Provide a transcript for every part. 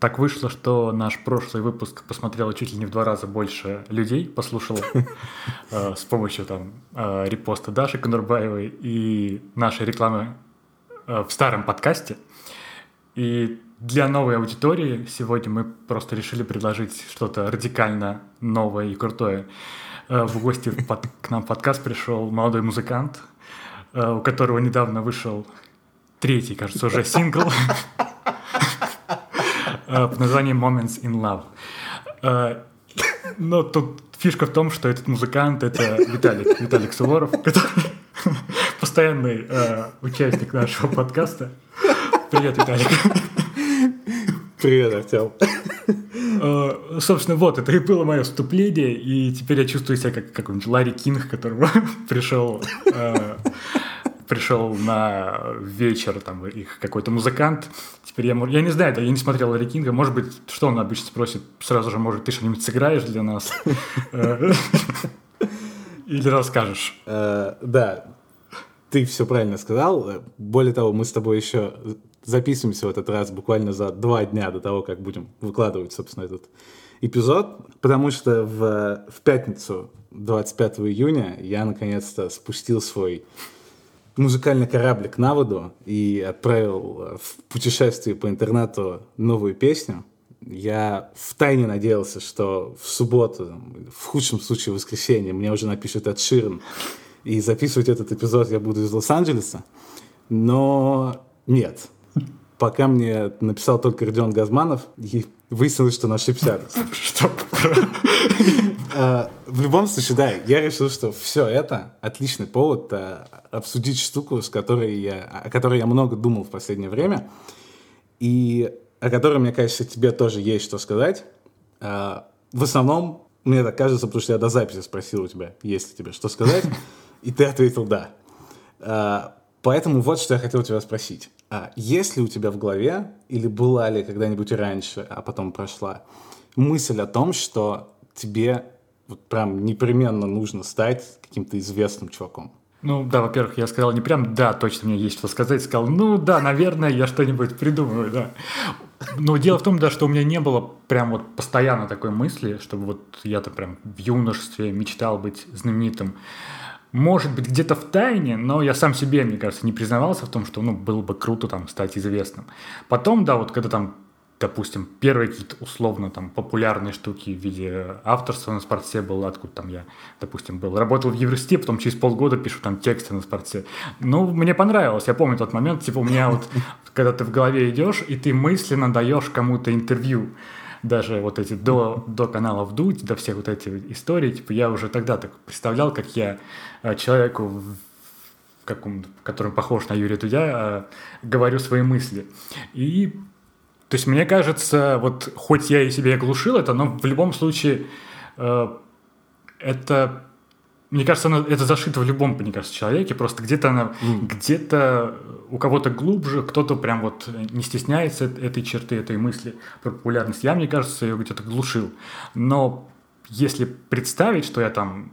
так вышло, что наш прошлый выпуск посмотрело чуть ли не в два раза больше людей, послушало э, с помощью там э, репоста Даши Конурбаевой и нашей рекламы э, в старом подкасте. И для новой аудитории сегодня мы просто решили предложить что-то радикально новое и крутое. В гости к нам в подкаст пришел молодой музыкант, у которого недавно вышел третий, кажется, уже сингл под названием Moments in Love. Э, но тут фишка в том, что этот музыкант — это Виталик, Виталик Суворов, который постоянный э, участник нашего подкаста. Привет, Виталик. Привет, Артем. Собственно, вот, это и было мое вступление, и теперь я чувствую себя как какой-нибудь Ларри Кинг, которому пришел пришел на вечер, там, их какой-то музыкант. Теперь я, я не знаю, я не смотрел Ларри Кинга. Может быть, что он обычно спросит? Сразу же, может, ты что-нибудь сыграешь для нас? Или расскажешь? Э, да, ты все правильно сказал. Более того, мы с тобой еще записываемся в этот раз буквально за два дня до того, как будем выкладывать, собственно, этот эпизод, потому что в, в пятницу, 25 июня, я наконец-то спустил свой музыкальный кораблик на воду и отправил в путешествие по интернету новую песню. Я в тайне надеялся, что в субботу, в худшем случае в воскресенье, мне уже напишет Эд Ширн, и записывать этот эпизод я буду из Лос-Анджелеса. Но нет. Пока мне написал только Родион Газманов, и выяснилось, что он ошибся. Что? А, в любом случае, да, я решил, что все это отличный повод а, обсудить штуку, с которой я, о которой я много думал в последнее время, и о которой, мне кажется, тебе тоже есть что сказать. А, в основном, мне так кажется, потому что я до записи спросил у тебя, есть ли тебе что сказать, и ты ответил «да». Поэтому вот что я хотел тебя спросить. А есть ли у тебя в голове, или была ли когда-нибудь раньше, а потом прошла, мысль о том, что тебе вот прям непременно нужно стать каким-то известным чуваком? Ну да, во-первых, я сказал не прям да, точно мне есть что сказать, сказал, ну да, наверное, я что-нибудь придумаю, да. Но дело в том, да, что у меня не было прям вот постоянно такой мысли, чтобы вот я-то прям в юношестве мечтал быть знаменитым. Может быть, где-то в тайне, но я сам себе, мне кажется, не признавался в том, что, ну, было бы круто там стать известным. Потом, да, вот когда там допустим, первые какие-то условно там популярные штуки в виде авторства на спорте было, откуда там я, допустим, был. Работал в Еврости, потом через полгода пишу там тексты на спорте. Ну, мне понравилось, я помню тот момент, типа у меня вот, когда ты в голове идешь, и ты мысленно даешь кому-то интервью, даже вот эти до, до канала Вдуть, до всех вот этих историй, типа я уже тогда так представлял, как я э, человеку каком, который похож на Юрия Дудя, э, говорю свои мысли. И то есть, мне кажется, вот хоть я и себе оглушил это, но в любом случае э, это мне кажется, она, это зашито в любом, мне кажется, человеке. Просто где-то она, mm. где-то у кого-то глубже, кто-то прям вот не стесняется этой черты, этой мысли про популярность. Я, мне кажется, ее где-то глушил. Но если представить, что я там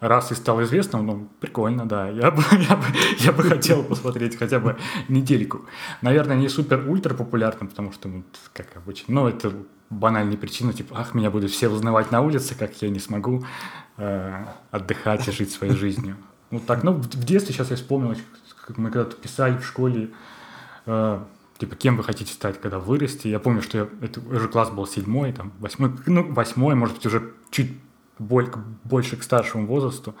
раз и стал известным, ну, прикольно, да. Я бы, я бы, я бы хотел посмотреть хотя бы недельку. Наверное, не супер-ультра популярным, потому что, ну, как обычно, ну, это банальные причины, типа, ах, меня будут все узнавать на улице, как я не смогу э, отдыхать и жить своей жизнью. Ну, так, ну, в детстве сейчас я вспомнил, как мы когда-то писали в школе, э, типа, кем вы хотите стать, когда вырасте. Я помню, что я, это уже класс был седьмой, там, восьмой, ну, восьмой, может быть, уже чуть больше к старшему возрасту.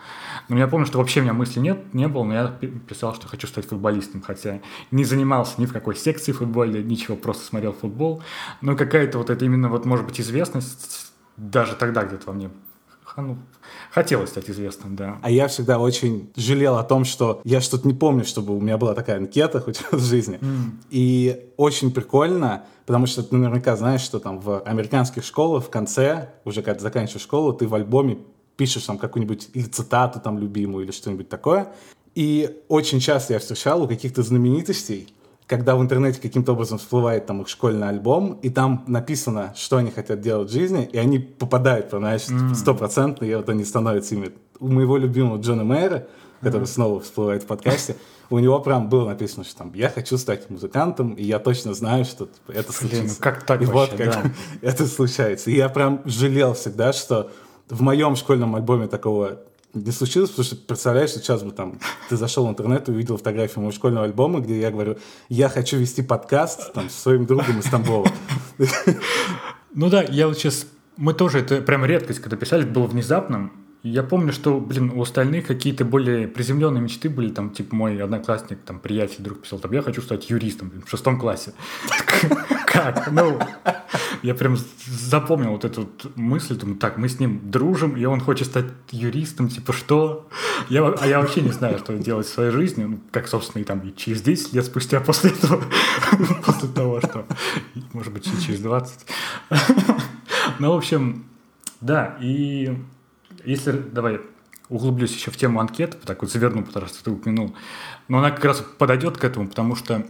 Но я помню, что вообще у меня мысли нет, не было, но я писал, что хочу стать футболистом, хотя не занимался ни в какой секции футбола, ничего, просто смотрел футбол. Но какая-то вот это именно, вот, может быть, известность даже тогда где-то во мне ну, хотелось стать известным, да. А я всегда очень жалел о том, что я что-то не помню, чтобы у меня была такая анкета хоть в жизни. Mm. И очень прикольно, потому что ты наверняка знаешь, что там в американских школах в конце, уже когда заканчиваешь школу, ты в альбоме пишешь там какую-нибудь или цитату там любимую, или что-нибудь такое. И очень часто я встречал у каких-то знаменитостей, когда в интернете каким-то образом всплывает там их школьный альбом, и там написано, что они хотят делать в жизни, и они попадают, знаешь, стопроцентно, и вот они становятся ими. У моего любимого Джона Мэра, который снова всплывает в подкасте, у него прям было написано, что там, я хочу стать музыкантом, и я точно знаю, что типа, это случится. Блин, ну как так и вообще, вот как да. это случается. И я прям жалел всегда, что в моем школьном альбоме такого не случилось, потому что представляешь, сейчас бы там ты зашел в интернет и увидел фотографию моего школьного альбома, где я говорю, я хочу вести подкаст там, со своим другом из Тамбова. Ну да, я вот сейчас... Мы тоже, это прям редкость, когда писали, это было внезапным. Я помню, что, блин, у остальных какие-то более приземленные мечты были, там, типа, мой одноклассник, там, приятель, друг писал, там, я хочу стать юристом, блин, в шестом классе. Как? Ну, я прям запомнил вот эту мысль, думаю, так, мы с ним дружим, и он хочет стать юристом, типа, что? Я, а я вообще не знаю, что делать в своей жизни, ну, как, собственно, и там и через 10 лет спустя после этого, после того, что, может быть, через 20. Ну, в общем, да, и если, давай, углублюсь еще в тему анкет, так вот заверну, потому что ты упомянул, но она как раз подойдет к этому, потому что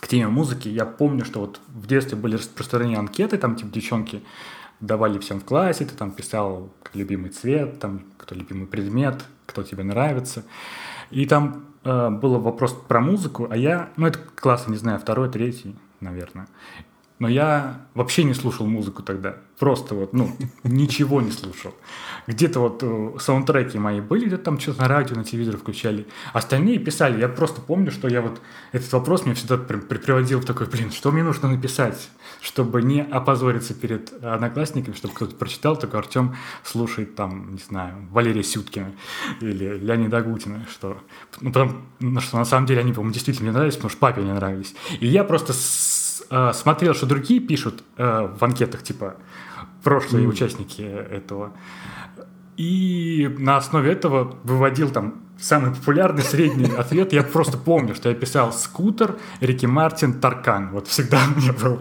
к теме музыки я помню, что вот в детстве были распространены анкеты, там типа девчонки давали всем в классе, ты там писал любимый цвет, там кто любимый предмет, кто тебе нравится. И там э, был вопрос про музыку, а я, ну это класс, не знаю, второй, третий, наверное. Но я вообще не слушал музыку тогда. Просто вот, ну, ничего не слушал. Где-то вот э, саундтреки мои были, где-то там что-то на радио, на телевизор включали. Остальные писали. Я просто помню, что я вот... Этот вопрос меня всегда при, при, приводил в такой, блин, что мне нужно написать, чтобы не опозориться перед одноклассниками, чтобы кто-то прочитал, только Артем слушает там, не знаю, Валерия Сюткина или Леонида Агутина, что... Ну, потому ну, что на самом деле они, по-моему, действительно мне нравились, потому что папе не нравились. И я просто э, смотрел, что другие пишут э, в анкетах, типа, прошлые mm. участники этого. И на основе этого выводил там самый популярный средний ответ. Я просто помню, что я писал «Скутер», «Рики Мартин», «Таркан». Вот всегда у меня был.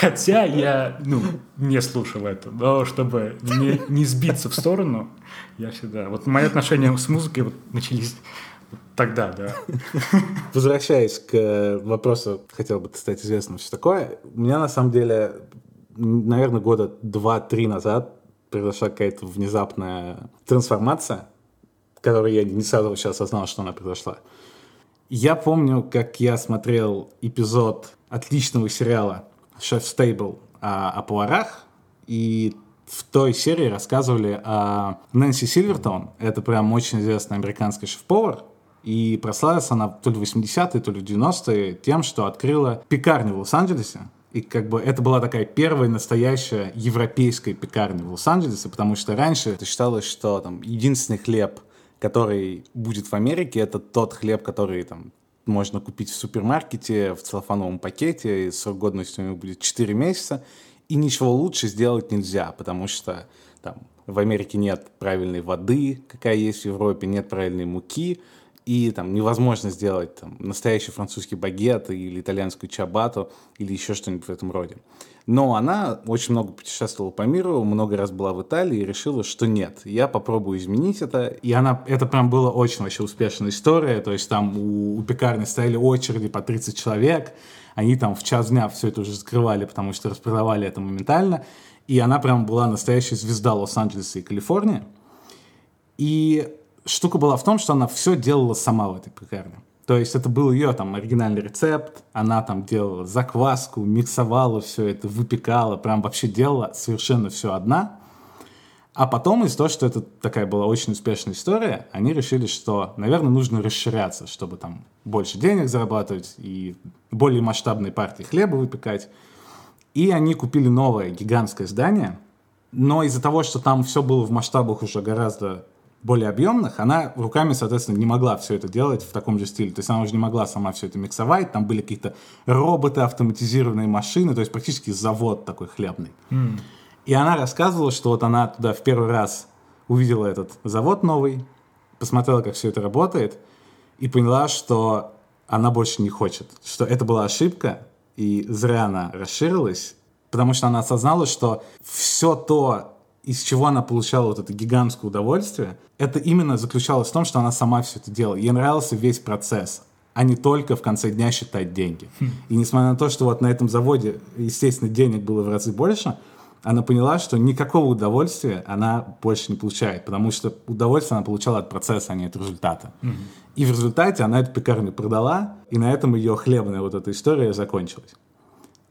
Хотя я, ну, не слушал это, но чтобы не, не сбиться в сторону, я всегда... Вот мои отношения с музыкой вот начались Тогда, да. Возвращаясь к вопросу, хотел бы стать известным, что такое. У меня на самом деле наверное, года два-три назад произошла какая-то внезапная трансформация, которую я не сразу сейчас осознал, что она произошла. Я помню, как я смотрел эпизод отличного сериала «Шеф Стейбл» о, о поварах, и в той серии рассказывали о Нэнси Сильвертон. Это прям очень известный американский шеф-повар. И прославилась она то ли в 80-е, то ли в 90-е тем, что открыла пекарню в Лос-Анджелесе, и как бы это была такая первая настоящая европейская пекарня в Лос-Анджелесе, потому что раньше это считалось, что там единственный хлеб, который будет в Америке, это тот хлеб, который там можно купить в супермаркете в целлофановом пакете, и срок годности у него будет 4 месяца, и ничего лучше сделать нельзя, потому что там в Америке нет правильной воды, какая есть в Европе, нет правильной муки, и там невозможно сделать там, настоящий французский багет или итальянскую чабату или еще что-нибудь в этом роде. Но она очень много путешествовала по миру, много раз была в Италии и решила, что нет, я попробую изменить это. И она, это прям была очень вообще успешная история, то есть там у, у пекарни стояли очереди по 30 человек, они там в час дня все это уже закрывали, потому что распродавали это моментально. И она прям была настоящая звезда Лос-Анджелеса и Калифорнии. И штука была в том, что она все делала сама в этой пекарне. То есть это был ее там оригинальный рецепт, она там делала закваску, миксовала все это, выпекала, прям вообще делала совершенно все одна. А потом из-за того, что это такая была очень успешная история, они решили, что, наверное, нужно расширяться, чтобы там больше денег зарабатывать и более масштабные партии хлеба выпекать. И они купили новое гигантское здание, но из-за того, что там все было в масштабах уже гораздо более объемных, она руками, соответственно, не могла все это делать в таком же стиле. То есть она уже не могла сама все это миксовать. Там были какие-то роботы, автоматизированные машины, то есть практически завод такой хлебный. Mm. И она рассказывала, что вот она туда в первый раз увидела этот завод новый, посмотрела, как все это работает, и поняла, что она больше не хочет, что это была ошибка, и зря она расширилась, потому что она осознала, что все то, из чего она получала вот это гигантское удовольствие, это именно заключалось в том, что она сама все это делала. Ей нравился весь процесс, а не только в конце дня считать деньги. Хм. И несмотря на то, что вот на этом заводе, естественно, денег было в разы больше, она поняла, что никакого удовольствия она больше не получает, потому что удовольствие она получала от процесса, а не от результата. Mm-hmm. И в результате она эту пекарню продала, и на этом ее хлебная вот эта история закончилась.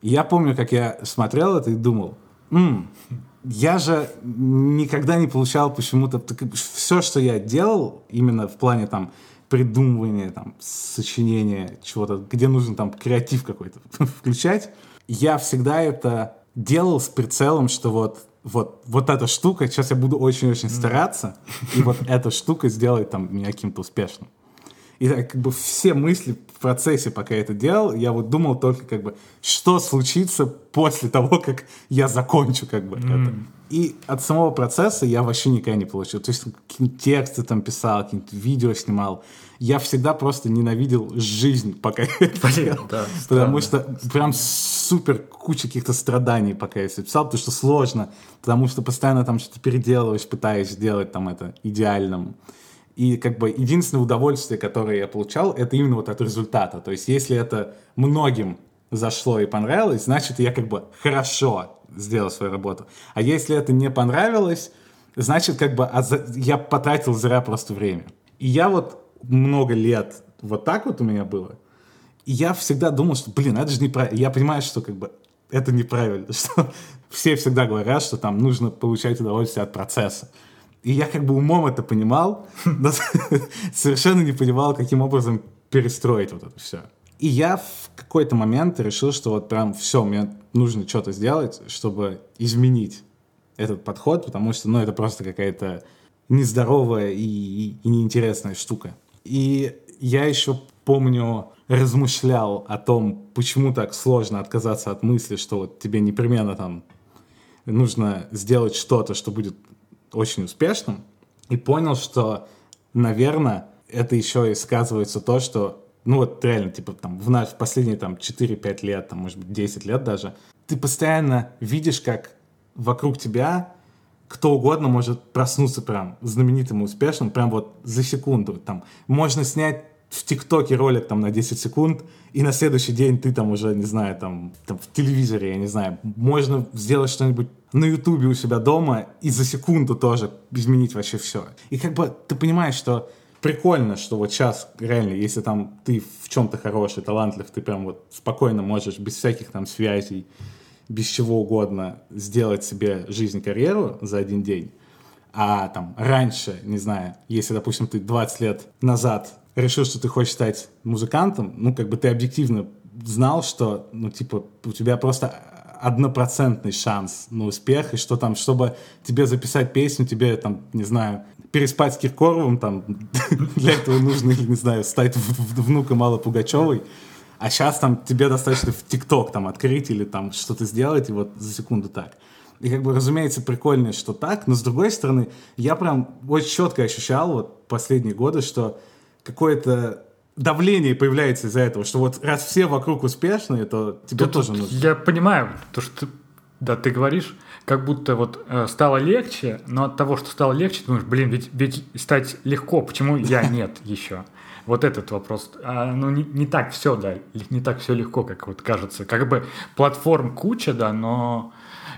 И я помню, как я смотрел это и думал, М, я же никогда не получал почему-то... Все, что я делал, именно в плане там придумывания, там, сочинения чего-то, где нужно там креатив какой-то включать, я всегда это делал с прицелом, что вот вот, вот эта штука, сейчас я буду очень-очень стараться, и вот эта штука сделает там меня каким-то успешным. И так, как бы все мысли в процессе, пока я это делал, я вот думал только как бы, что случится после того, как я закончу как бы mm. это. И от самого процесса я вообще никогда не получил. То есть какие-нибудь тексты там писал, какие-нибудь видео снимал. Я всегда просто ненавидел жизнь, пока я это делал. Да, потому что прям супер куча каких-то страданий, пока я это писал, потому что сложно, потому что постоянно там что-то переделываешь, пытаешь сделать там это идеальным. И как бы единственное удовольствие, которое я получал, это именно вот от результата. То есть если это многим зашло и понравилось, значит я как бы хорошо сделал свою работу. А если это не понравилось, значит как бы а я потратил зря просто время. И я вот много лет вот так вот у меня было. И я всегда думал, что, блин, это же неправильно. Я понимаю, что как бы это неправильно, что все всегда говорят, что там нужно получать удовольствие от процесса. И я как бы умом это понимал, но совершенно не понимал, каким образом перестроить вот это все. И я в какой-то момент решил, что вот прям все, мне нужно что-то сделать, чтобы изменить этот подход, потому что, ну, это просто какая-то нездоровая и, и, и неинтересная штука. И я еще помню, размышлял о том, почему так сложно отказаться от мысли, что вот тебе непременно там нужно сделать что-то, что будет очень успешным, и понял, что, наверное, это еще и сказывается то, что, ну вот реально, типа там в, в последние там 4-5 лет, там, может быть, 10 лет даже, ты постоянно видишь, как вокруг тебя кто угодно может проснуться прям знаменитым и успешным, прям вот за секунду. Там можно снять в ТикТоке ролик там на 10 секунд, и на следующий день ты там уже, не знаю, там, там в телевизоре, я не знаю, можно сделать что-нибудь на Ютубе у себя дома и за секунду тоже изменить вообще все. И как бы ты понимаешь, что прикольно, что вот сейчас реально, если там ты в чем-то хороший, талантлив, ты прям вот спокойно можешь без всяких там связей, без чего угодно сделать себе жизнь, карьеру за один день. А там раньше, не знаю, если, допустим, ты 20 лет назад решил, что ты хочешь стать музыкантом, ну, как бы ты объективно знал, что, ну, типа, у тебя просто однопроцентный шанс на успех, и что там, чтобы тебе записать песню, тебе там, не знаю, переспать с Киркоровым, там, для этого нужно, не знаю, стать внуком Аллы Пугачевой, а сейчас там тебе достаточно в ТикТок там открыть или там что-то сделать, и вот за секунду так. И как бы, разумеется, прикольно, что так, но с другой стороны, я прям очень четко ощущал вот последние годы, что какое-то давление появляется из-за этого, что вот раз все вокруг успешные, то тебе тут, тоже нужно. Я понимаю, то, что да, ты говоришь, как будто вот э, стало легче, но от того, что стало легче, ты думаешь, блин, ведь, ведь стать легко, почему я нет еще? Вот этот вопрос. А, ну, не, не так все, да, не так все легко, как вот кажется. Как бы платформ куча, да, но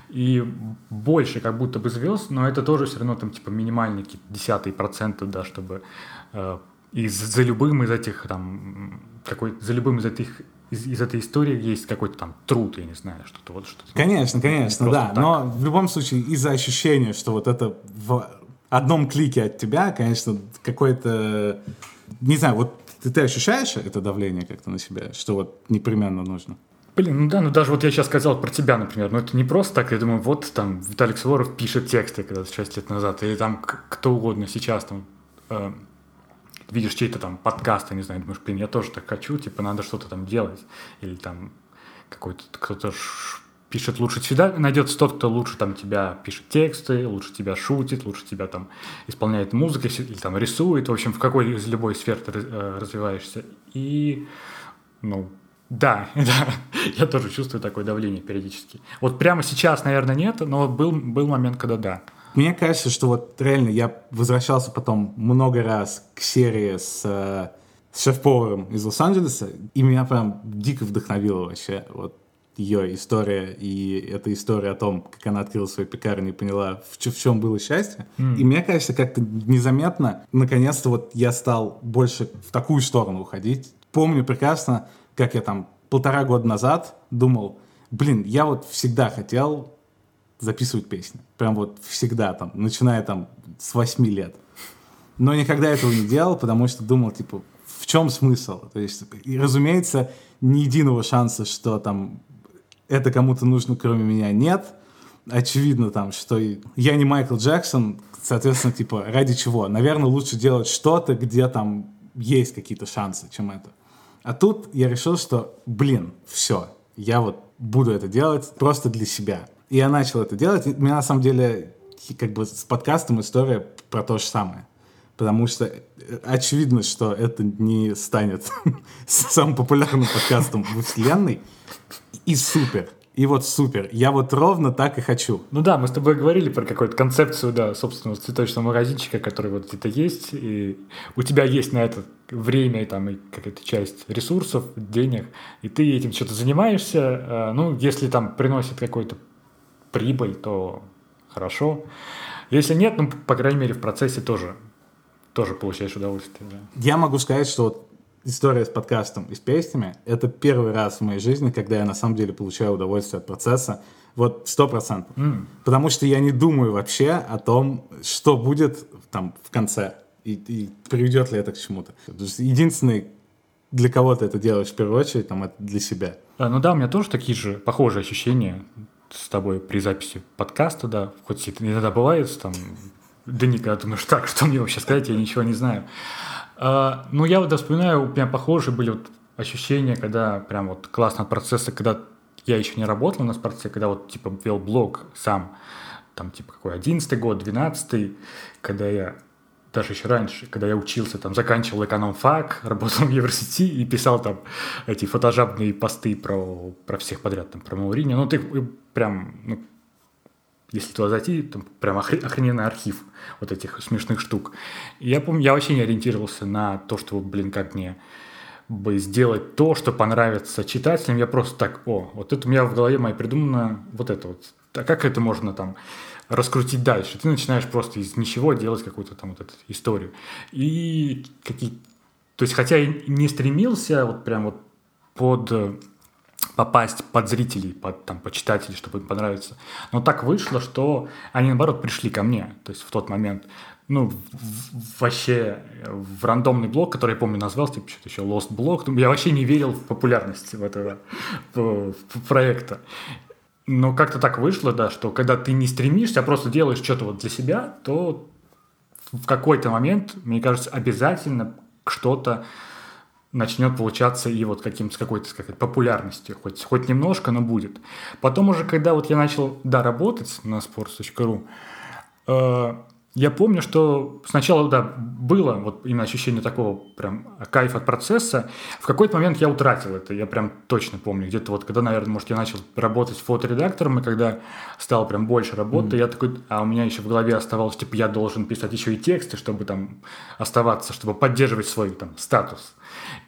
и больше как будто бы звезд, но это тоже все равно там типа минимальные какие-то десятые проценты, да, чтобы э, и за любым из этих там какой за любым из этих из, из этой истории есть какой-то там труд, я не знаю, что-то вот что-то. Конечно, конечно, да. Так. Но в любом случае из-за ощущения, что вот это в одном клике от тебя, конечно, какой-то не знаю, вот ты, ты ощущаешь это давление как-то на себя, что вот непременно нужно? Блин, ну да, ну даже вот я сейчас сказал про тебя, например, но это не просто так, я думаю, вот там Виталик Суворов пишет тексты когда-то 6 лет назад, или там кто угодно сейчас там э, видишь чей-то там подкаст, я не знаю, думаешь, блин, я тоже так хочу, типа надо что-то там делать, или там какой-то кто-то пишет лучше всегда найдется тот, кто лучше там тебя пишет тексты, лучше тебя шутит, лучше тебя там исполняет музыку или там рисует, в общем, в какой из любой сферы ты э, развиваешься. И, ну, да, да, я тоже чувствую такое давление периодически. Вот прямо сейчас, наверное, нет, но был, был момент, когда да. Мне кажется, что вот реально я возвращался потом много раз к серии с, э, с шеф-поваром из Лос-Анджелеса, и меня прям дико вдохновило вообще. Вот ее история, и это история о том, как она открыла свою пекарню и поняла, в, в чем было счастье. Mm. И мне кажется, как-то незаметно, наконец-то вот я стал больше в такую сторону уходить. Помню прекрасно, как я там полтора года назад думал, блин, я вот всегда хотел записывать песни. Прям вот всегда там, начиная там с восьми лет. Но никогда этого не делал, потому что думал, типа, в чем смысл? То есть, и, разумеется, ни единого шанса, что там это кому-то нужно, кроме меня, нет. Очевидно там, что я не Майкл Джексон, соответственно, типа, ради чего? Наверное, лучше делать что-то, где там есть какие-то шансы, чем это. А тут я решил, что, блин, все, я вот буду это делать просто для себя. Я начал это делать. У меня на самом деле как бы с подкастом история про то же самое. Потому что э, очевидно, что это не станет самым популярным подкастом во вселенной. И супер. И вот супер. Я вот ровно так и хочу. Ну да, мы с тобой говорили про какую-то концепцию, да, собственного цветочного магазинчика, который вот где-то есть, и у тебя есть на это время и там и какая-то часть ресурсов, денег, и ты этим что-то занимаешься, э, ну, если там приносит какой-то прибыль, то хорошо. Если нет, ну, по крайней мере, в процессе тоже, тоже получаешь удовольствие. Да. Я могу сказать, что вот история с подкастом и с песнями — это первый раз в моей жизни, когда я на самом деле получаю удовольствие от процесса. Вот сто процентов. Mm. Потому что я не думаю вообще о том, что будет там в конце и, и приведет ли это к чему-то. Единственный, для кого ты это делаешь в первую очередь, там, это для себя. А, ну да, у меня тоже такие же похожие ощущения с тобой при записи подкаста, да, хоть иногда бывает, там, да никогда думаешь, так, что мне вообще сказать, я ничего не знаю. А, ну, я вот вспоминаю, у меня похожие были вот ощущения, когда прям вот классно от процесса, когда я еще не работал в процессе, когда вот типа вел блог сам, там типа какой, одиннадцатый год, двенадцатый, когда я даже еще раньше, когда я учился, там, заканчивал эконом-фак, работал в университете и писал там эти фотожабные посты про, про всех подряд, там, про Маурини. Ну, ты прям, ну, если туда зайти, там прям охрененный архив вот этих смешных штук. И я помню, я вообще не ориентировался на то, что, блин, как мне бы сделать то, что понравится читателям. Я просто так, о, вот это у меня в голове моей придумано вот это вот. А как это можно там раскрутить дальше? Ты начинаешь просто из ничего делать какую-то там вот эту историю. И какие... То есть, хотя я не стремился вот прям вот под попасть под зрителей, под, там, под чтобы им понравиться. Но так вышло, что они, наоборот, пришли ко мне, то есть в тот момент. Ну, вообще в рандомный блог, который, я помню, назвался, типа, что-то еще Lost блог. Я вообще не верил в популярность этого в проекта. Но как-то так вышло, да, что когда ты не стремишься, а просто делаешь что-то вот для себя, то в какой-то момент, мне кажется, обязательно что-то начнет получаться и вот каким с какой-то сказать, популярностью, хоть, хоть немножко, но будет. Потом уже, когда вот я начал, да, работать на sports.ru, э, я помню, что сначала, да, было вот именно ощущение такого прям кайфа от процесса. В какой-то момент я утратил это, я прям точно помню. Где-то вот, когда, наверное, может, я начал работать фоторедактором, и когда стал прям больше работы, mm-hmm. я такой, а у меня еще в голове оставалось, типа, я должен писать еще и тексты, чтобы там оставаться, чтобы поддерживать свой там статус.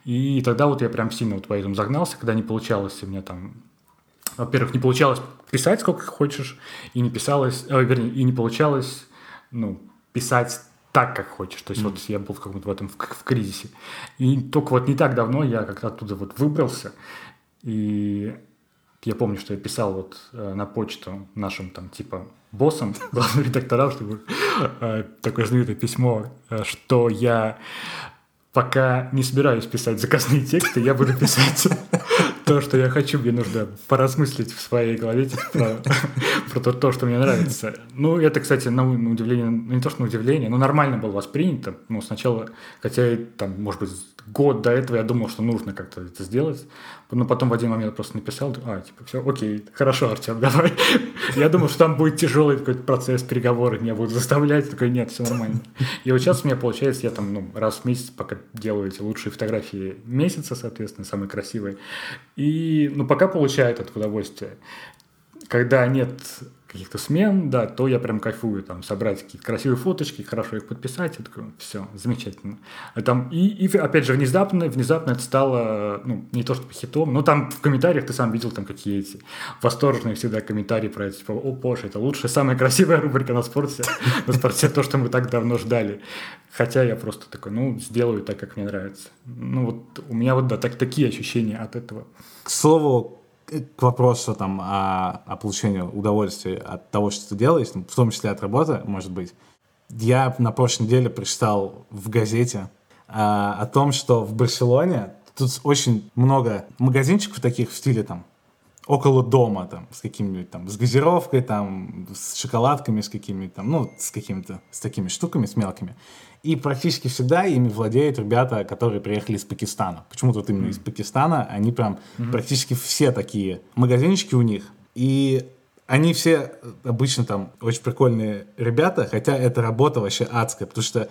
И тогда вот я прям сильно вот по этому загнался, когда не получалось у меня там во-первых, не получалось писать сколько хочешь, и не писалось, э, вернее, и не получалось ну, писать так, как хочешь. То есть mm. вот я был в каком-то в этом в, в кризисе. И только вот не так давно я как-то оттуда вот выбрался. И я помню, что я писал вот э, на почту нашим там типа боссам, главным редакторам, чтобы э, такое знаменитое письмо, э, что я пока не собираюсь писать заказные тексты, я буду писать то, что я хочу, мне нужно поразмыслить в своей голове типа, про, то, то, что мне нравится. Ну, это, кстати, на, на удивление, ну, не то, что на удивление, но нормально было воспринято. Ну, сначала, хотя, там, может быть, год до этого я думал, что нужно как-то это сделать, но потом в один момент просто написал, а, типа, все, окей, хорошо, Артем, давай. Я думал, что там будет тяжелый какой-то процесс переговоры, меня будут заставлять, такой, нет, все нормально. И вот сейчас у меня получается, я там, ну, раз в месяц пока делаю эти лучшие фотографии месяца, соответственно, самые красивые, и, ну, пока получает это удовольствие. Когда нет каких-то смен, да, то я прям кайфую, там, собрать какие-то красивые фоточки, хорошо их подписать, я такой, все, замечательно. А там, и, и, опять же, внезапно, внезапно это стало, ну, не то чтобы хитом, но там в комментариях ты сам видел там какие эти восторженные всегда комментарии про это, типа, о, Пош, это лучшая, самая красивая рубрика на спорте, на спорте, то, что мы так давно ждали. Хотя я просто такой, ну, сделаю так, как мне нравится. Ну, вот у меня вот, да, так, такие ощущения от этого. К слову, к вопросу там, о, о получении удовольствия от того, что ты делаешь, в том числе от работы, может быть. Я на прошлой неделе прочитал в газете а, о том, что в Барселоне тут очень много магазинчиков таких в стиле там около дома, там, с какими-нибудь там, с газировкой, там, с шоколадками, с какими-то ну, с какими-то, с такими штуками, с мелкими. И практически всегда ими владеют ребята, которые приехали из Пакистана. Почему-то вот именно mm. из Пакистана, они прям mm-hmm. практически все такие магазинчики у них. И они все обычно там очень прикольные ребята, хотя эта работа вообще адская, потому что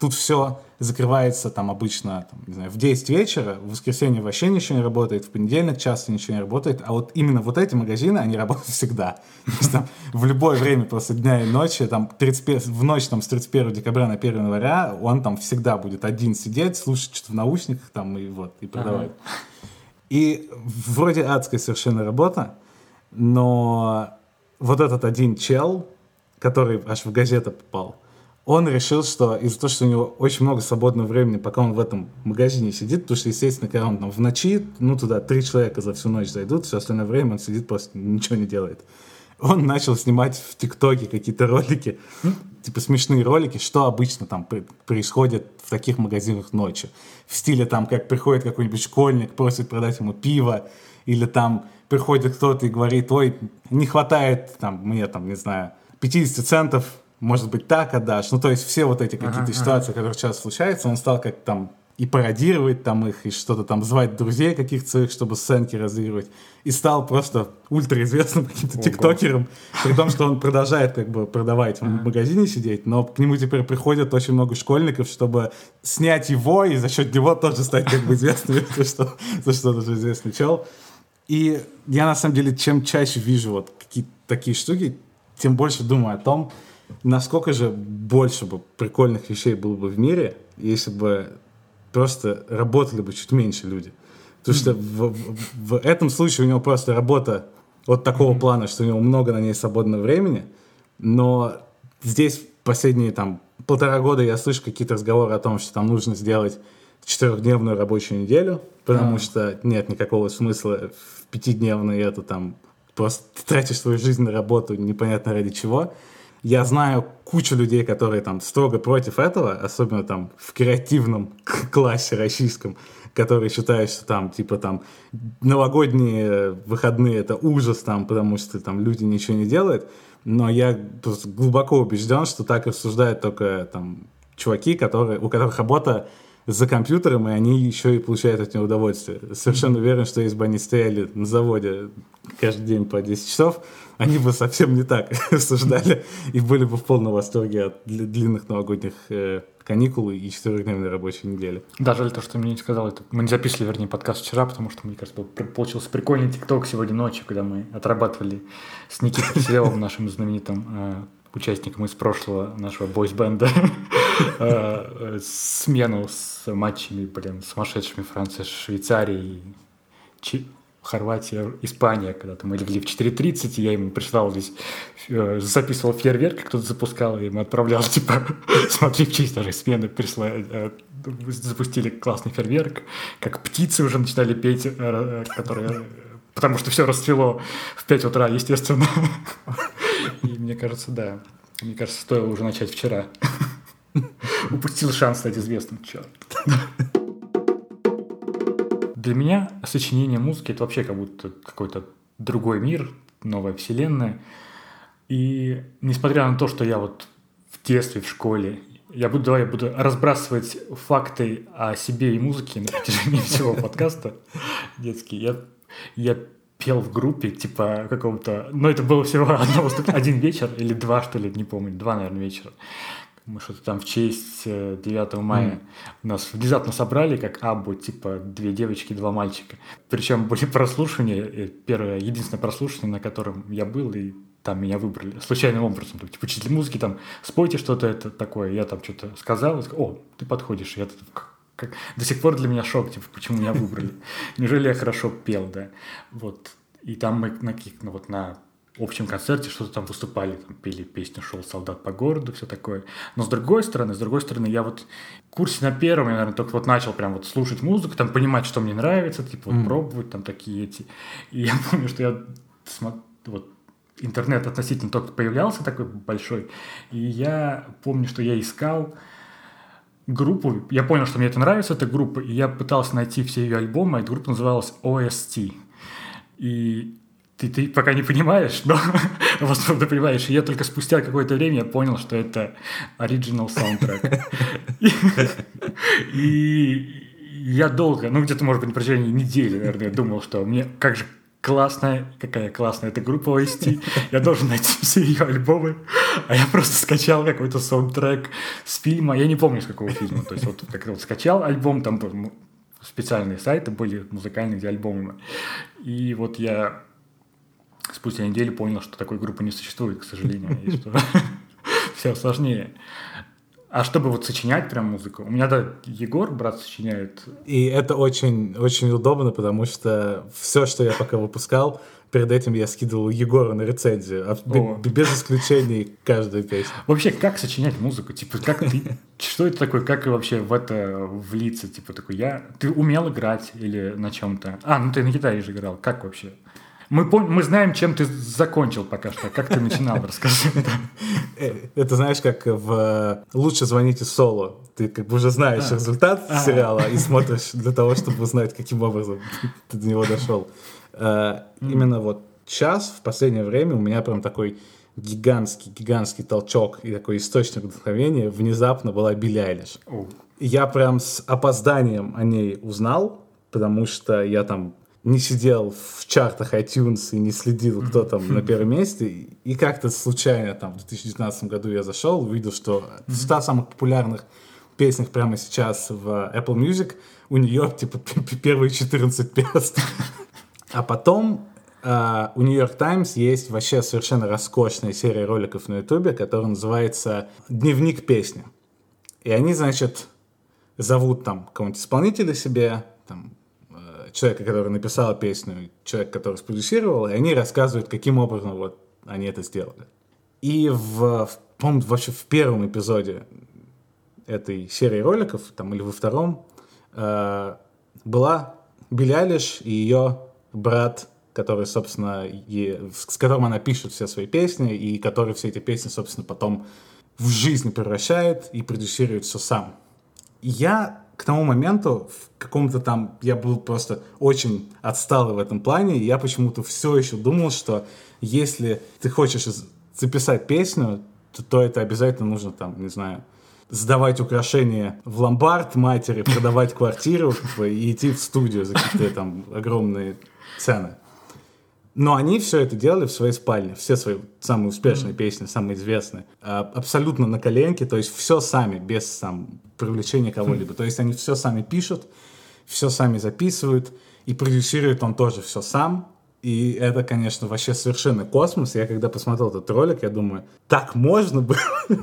Тут все закрывается там обычно там, не знаю, в 10 вечера, в воскресенье вообще ничего не работает, в понедельник часто ничего не работает, а вот именно вот эти магазины, они работают всегда. То есть там в любое время просто дня и ночи, там 31, в ночь там с 31 декабря на 1 января, он там всегда будет один сидеть, слушать что-то в наушниках там и вот, и продавать. Ага. И вроде адская совершенно работа, но вот этот один чел, который аж в газету попал, он решил, что из-за того, что у него очень много свободного времени, пока он в этом магазине сидит, потому что, естественно, когда он там в ночи, ну, туда три человека за всю ночь зайдут, все остальное время он сидит, просто ничего не делает. Он начал снимать в ТикТоке какие-то ролики, типа смешные ролики, что обычно там происходит в таких магазинах ночью. В стиле там, как приходит какой-нибудь школьник, просит продать ему пиво, или там приходит кто-то и говорит, ой, не хватает там мне там, не знаю, 50 центов может быть, так отдашь. Ну, то есть все вот эти какие-то ага, ситуации, ага. которые сейчас случаются, он стал как там и пародировать там их, и что-то там звать друзей каких-то своих, чтобы сценки разыгрывать. И стал просто ультраизвестным каким-то тиктокером, при том, что он продолжает как бы продавать в магазине сидеть, но к нему теперь приходят очень много школьников, чтобы снять его и за счет него тоже стать как бы известным, за что, за что тоже известный чел. И я на самом деле, чем чаще вижу вот какие-то такие штуки, тем больше думаю о том, насколько же больше бы прикольных вещей было бы в мире, если бы просто работали бы чуть меньше люди. Потому что в, в, в этом случае у него просто работа вот такого плана, что у него много на ней свободного времени, но здесь последние там полтора года я слышу какие-то разговоры о том, что там нужно сделать четырехдневную рабочую неделю, потому а. что нет никакого смысла в пятидневную это там просто тратишь свою жизнь на работу непонятно ради чего. Я знаю кучу людей, которые там строго против этого, особенно там в креативном классе российском, которые считают, что там, типа, там, новогодние выходные — это ужас, там, потому что там люди ничего не делают. Но я глубоко убежден, что так рассуждают только там чуваки, которые, у которых работа за компьютером, и они еще и получают от него удовольствие. Совершенно уверен, что если бы они стояли на заводе каждый день по 10 часов, они бы совсем не так рассуждали и были бы в полном восторге от длинных новогодних э, каникул и четырехдневной рабочей недели. Даже то, что мне не сказал, это мы не записывали, вернее, подкаст вчера, потому что, мне кажется, получился прикольный тикток сегодня ночью, когда мы отрабатывали с Никитой Киселевым, нашим знаменитым э, участником из прошлого нашего бойсбенда, смену с матчами, блин, сумасшедшими Франция, Швейцарии, Хорватия, Испания, когда-то мы легли в 4.30, и я ему прислал здесь, э, записывал фейерверк, кто-то запускал, и ему отправлял, типа, смотри, в честь даже смены присла, запустили классный фейерверк, как птицы уже начинали петь, которые потому что все расцвело в 5 утра, естественно. И мне кажется, да. Мне кажется, стоило уже начать вчера. Упустил шанс стать известным, черт. Для меня сочинение музыки это вообще как будто какой-то другой мир, новая вселенная. И несмотря на то, что я вот в детстве, в школе, я буду, давай, я буду разбрасывать факты о себе и музыке на протяжении всего подкаста детский. Я, я пел в группе, типа, какого-то... Но это было всего одно, один вечер или два, что ли, не помню, два, наверное, вечера. Мы что-то там в честь 9 э, мая mm. нас внезапно собрали, как абу, типа, две девочки, два мальчика. Причем были прослушивания, первое, единственное прослушивание, на котором я был, и там меня выбрали случайным образом. Там, типа, учитель музыки, там, спойте что-то это такое. Я там что-то сказал, и сказал, о, ты подходишь. Я как, как... До сих пор для меня шок, типа, почему меня выбрали. Неужели я хорошо пел, да? Вот. И там мы на, ну, вот на общем концерте что-то там выступали, там пели песню «Шел солдат по городу», все такое. Но с другой стороны, с другой стороны, я вот в курсе на первом, я, наверное, только вот начал прям вот слушать музыку, там понимать, что мне нравится, типа вот mm. пробовать там такие эти. И я помню, что я смотрю, вот интернет относительно только появлялся такой большой, и я помню, что я искал группу, я понял, что мне это нравится, эта группа, и я пытался найти все ее альбомы, а эта группа называлась OST. И ты, ты пока не понимаешь, но возможно понимаешь. И я только спустя какое-то время я понял, что это оригинал саундтрек. И я долго, ну где-то, может быть, на протяжении недели, наверное, думал, что мне как же классная, какая классная эта группа OST, я должен найти все ее альбомы, а я просто скачал какой-то саундтрек с фильма, я не помню, с какого фильма, то есть вот как вот скачал альбом, там специальные сайты были музыкальные, где альбомы, и вот я спустя неделю понял, что такой группы не существует, к сожалению, и что все сложнее. А чтобы вот сочинять прям музыку, у меня, да, Егор, брат, сочиняет. И это очень, очень удобно, потому что все, что я пока выпускал, перед этим я скидывал Егору на рецензию, а О. без исключений каждую песню. Вообще, как сочинять музыку? Типа, как ты, что это такое, как вообще в это влиться? Типа, такой, я, ты умел играть или на чем-то? А, ну ты на гитаре же играл, как вообще? Мы, пом- мы знаем, чем ты закончил пока что. Как ты начинал, расскажи. Э, это знаешь, как в «Лучше звоните Соло». Ты как бы уже знаешь а. результат а. сериала и смотришь для того, чтобы узнать, каким образом ты до него дошел. Э, именно вот сейчас, в последнее время, у меня прям такой гигантский, гигантский толчок и такой источник вдохновения внезапно была Билли Айлиш. Я прям с опозданием о ней узнал, потому что я там не сидел в чартах iTunes и не следил, кто там на первом месте. И как-то случайно там в 2019 году я зашел, увидел, что в 100 самых популярных песнях прямо сейчас в Apple Music у нее типа первые 14 мест. А потом Uh, у New York Times есть вообще совершенно роскошная серия роликов на YouTube, которая называется «Дневник песни». И они, значит, зовут там кого-нибудь исполнителя себе, там, человека, который написал песню, человек, который спродюсировал, и они рассказывают, каким образом вот они это сделали. И в, в по вообще в первом эпизоде этой серии роликов, там или во втором, э, была Билли Алиш и ее брат, который, собственно, е, с которым она пишет все свои песни, и который все эти песни, собственно, потом в жизнь превращает и продюсирует все сам. Я к тому моменту в каком-то там я был просто очень отсталый в этом плане, и я почему-то все еще думал, что если ты хочешь записать песню, то, то это обязательно нужно там, не знаю, сдавать украшения в ломбард матери, продавать квартиру и идти в студию за какие-то там огромные цены. Но они все это делали в своей спальне, все свои самые успешные mm-hmm. песни, самые известные, а, абсолютно на коленке, то есть все сами, без сам, привлечения кого-либо. Mm-hmm. То есть они все сами пишут, все сами записывают, и продюсирует он тоже все сам. И это, конечно, вообще совершенно космос. Я когда посмотрел этот ролик, я думаю, так можно было?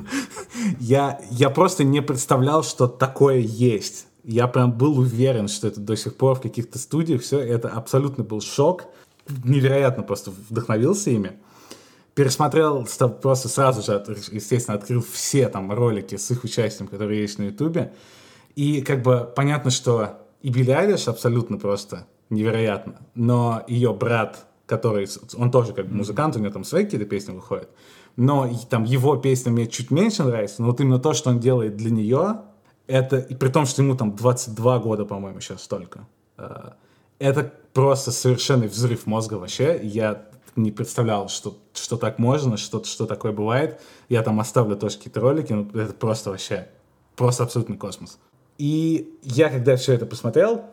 я, я просто не представлял, что такое есть. Я прям был уверен, что это до сих пор в каких-то студиях все. Это абсолютно был шок невероятно просто вдохновился ими. Пересмотрел просто сразу же, естественно, открыл все там ролики с их участием, которые есть на Ютубе. И как бы понятно, что и Билли Айлиш абсолютно просто невероятно, но ее брат, который, он тоже как бы музыкант, у него там свои какие-то песни выходят, но там его песня мне чуть меньше нравится, но вот именно то, что он делает для нее, это, и при том, что ему там 22 года, по-моему, сейчас столько, э, это просто совершенный взрыв мозга вообще. Я не представлял, что, что так можно, что, что такое бывает. Я там оставлю тоже какие-то ролики, но это просто вообще, просто абсолютный космос. И я, когда все это посмотрел,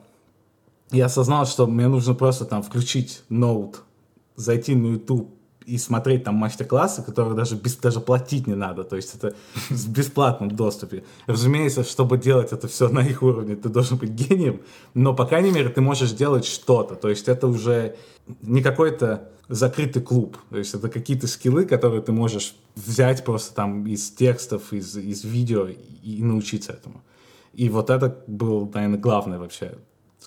я осознал, что мне нужно просто там включить ноут, зайти на YouTube и смотреть там мастер-классы, которые даже, без, даже платить не надо, то есть это в бесплатном доступе. Разумеется, чтобы делать это все на их уровне, ты должен быть гением, но, по крайней мере, ты можешь делать что-то, то есть это уже не какой-то закрытый клуб, то есть это какие-то скиллы, которые ты можешь взять просто там из текстов, из, из видео и, и научиться этому. И вот это был, наверное, главное вообще,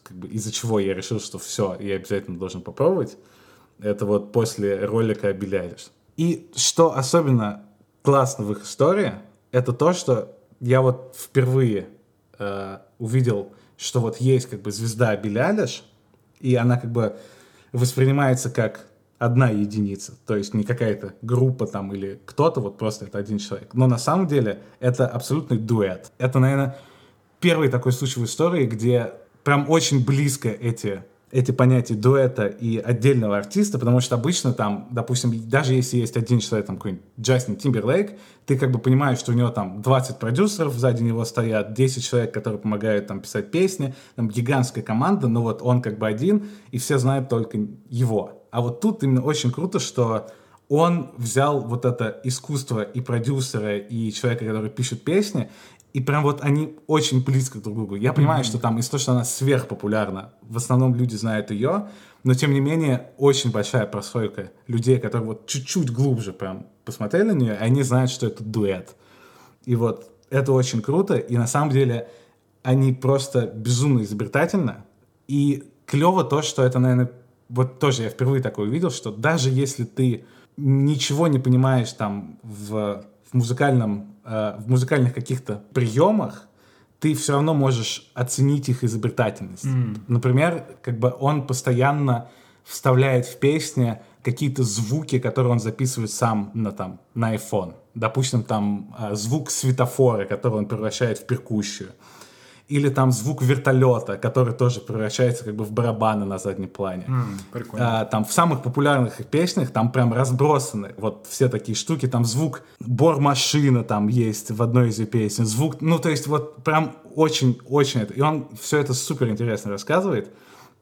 как бы из-за чего я решил, что все, я обязательно должен попробовать. Это вот после ролика Билли И что особенно классно в их истории, это то, что я вот впервые э, увидел, что вот есть как бы звезда Билли и она как бы воспринимается как одна единица, то есть не какая-то группа там или кто-то, вот просто это один человек. Но на самом деле это абсолютный дуэт. Это, наверное, первый такой случай в истории, где прям очень близко эти эти понятия дуэта и отдельного артиста, потому что обычно там, допустим, даже если есть один человек, там какой-нибудь Джастин Тимберлейк, ты как бы понимаешь, что у него там 20 продюсеров сзади него стоят, 10 человек, которые помогают там писать песни, там гигантская команда, но вот он как бы один, и все знают только его. А вот тут именно очень круто, что он взял вот это искусство и продюсера, и человека, который пишет песни, и прям вот они очень близко друг к другу. Я понимаю, mm-hmm. что там из-за того, что она сверхпопулярна, в основном люди знают ее, но тем не менее очень большая прослойка людей, которые вот чуть-чуть глубже прям посмотрели на нее, и они знают, что это дуэт. И вот это очень круто, и на самом деле они просто безумно изобретательны. И клево то, что это, наверное, вот тоже я впервые такое увидел, что даже если ты ничего не понимаешь там в, в музыкальном Э, в музыкальных каких-то приемах ты все равно можешь оценить их изобретательность. Mm. Например, как бы он постоянно вставляет в песни какие-то звуки, которые он записывает сам на, там, на iPhone. Допустим, там э, звук светофора, который он превращает в перкуссию или там звук вертолета, который тоже превращается как бы в барабаны на заднем плане. Mm, прикольно. А, там в самых популярных песнях там прям разбросаны вот все такие штуки, там звук бор-машина там есть в одной из ее песен, звук, ну то есть вот прям очень-очень это, и он все это супер интересно рассказывает.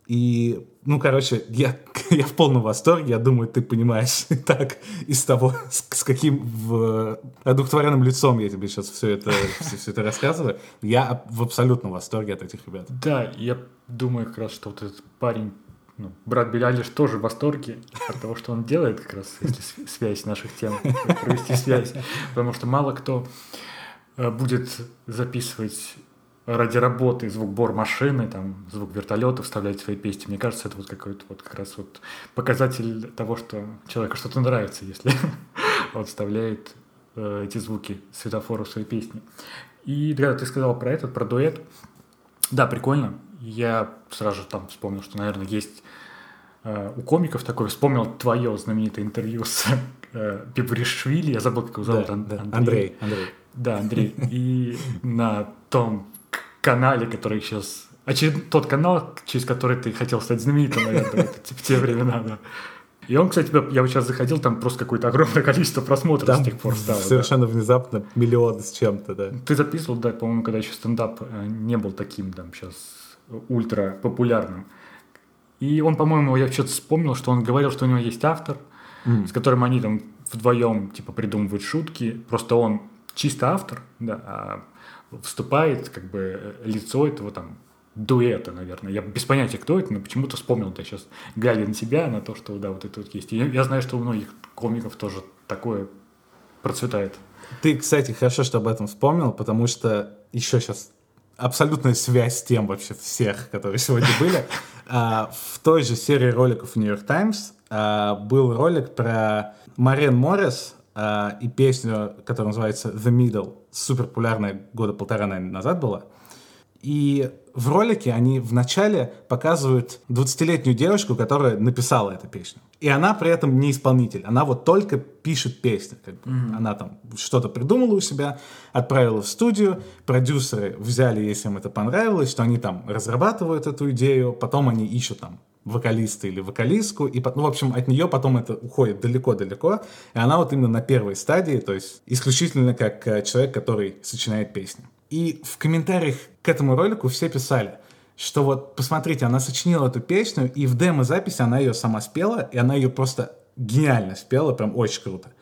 И, ну, короче, я, я в полном восторге. Я думаю, ты понимаешь так из того, с, с каким в, одухотворенным лицом я тебе сейчас все это, все, все это рассказываю. Я в абсолютном восторге от этих ребят. Да, я думаю как раз, что вот этот парень, ну, брат Белялиш тоже в восторге от того, что он делает как раз, если связь наших тем, провести связь. Потому что мало кто э, будет записывать ради работы звук бор машины, там, звук вертолета вставлять свои песни. Мне кажется, это вот какой-то вот как раз вот показатель того, что человеку что-то нравится, если он вставляет э, эти звуки светофора в свои песни. И когда ты сказал про этот, про дуэт, да, прикольно. Я сразу же там вспомнил, что, наверное, есть э, у комиков такой, вспомнил твое знаменитое интервью с э, Пипришвили, я забыл, как его зовут, да, Андрей. Андрей. Андрей. Да, Андрей. И на том канале, который сейчас... Очеред... Тот канал, через который ты хотел стать знаменитым, наверное, в те времена, да. И он, кстати, я вот сейчас заходил, там просто какое-то огромное количество просмотров там с тех пор стало. Совершенно да. внезапно миллион с чем-то, да. Ты записывал, да, по-моему, когда еще стендап э, не был таким там сейчас ультра популярным. И он, по-моему, я что-то вспомнил, что он говорил, что у него есть автор, mm. с которым они там вдвоем типа придумывают шутки. Просто он чисто автор, да, а вступает как бы лицо этого там дуэта, наверное. Я без понятия, кто это, но почему-то вспомнил да, сейчас, глядя на себя, на то, что да, вот это вот есть. И я, я знаю, что у многих комиков тоже такое процветает. Ты, кстати, хорошо, что об этом вспомнил, потому что еще сейчас абсолютная связь с тем вообще всех, которые сегодня были. А, в той же серии роликов New York Times был ролик про Марен Моррис, и песню, которая называется The Middle, супер популярная года полтора, наверное, назад была. И в ролике они вначале показывают 20-летнюю девушку, которая написала эту песню. И она при этом не исполнитель. Она вот только пишет песни. Как бы. mm-hmm. Она там что-то придумала у себя, отправила в студию. Продюсеры взяли, если им это понравилось, что они там разрабатывают эту идею. Потом они ищут там вокалиста или вокалистку, и, ну, в общем, от нее потом это уходит далеко-далеко, и она вот именно на первой стадии, то есть исключительно как э, человек, который сочиняет песни. И в комментариях к этому ролику все писали, что вот, посмотрите, она сочинила эту песню, и в демо-записи она ее сама спела, и она ее просто гениально спела, прям очень круто.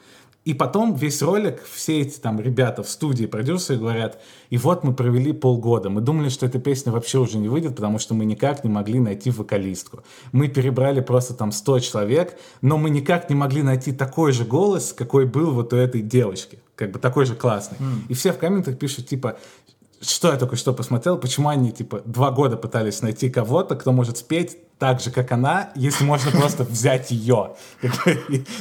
И потом весь ролик, все эти там ребята в студии, продюсеры говорят, и вот мы провели полгода, мы думали, что эта песня вообще уже не выйдет, потому что мы никак не могли найти вокалистку. Мы перебрали просто там 100 человек, но мы никак не могли найти такой же голос, какой был вот у этой девочки, как бы такой же классный. Mm. И все в комментах пишут, типа, что я только что посмотрел, почему они, типа, два года пытались найти кого-то, кто может спеть так же, как она, если можно просто взять ее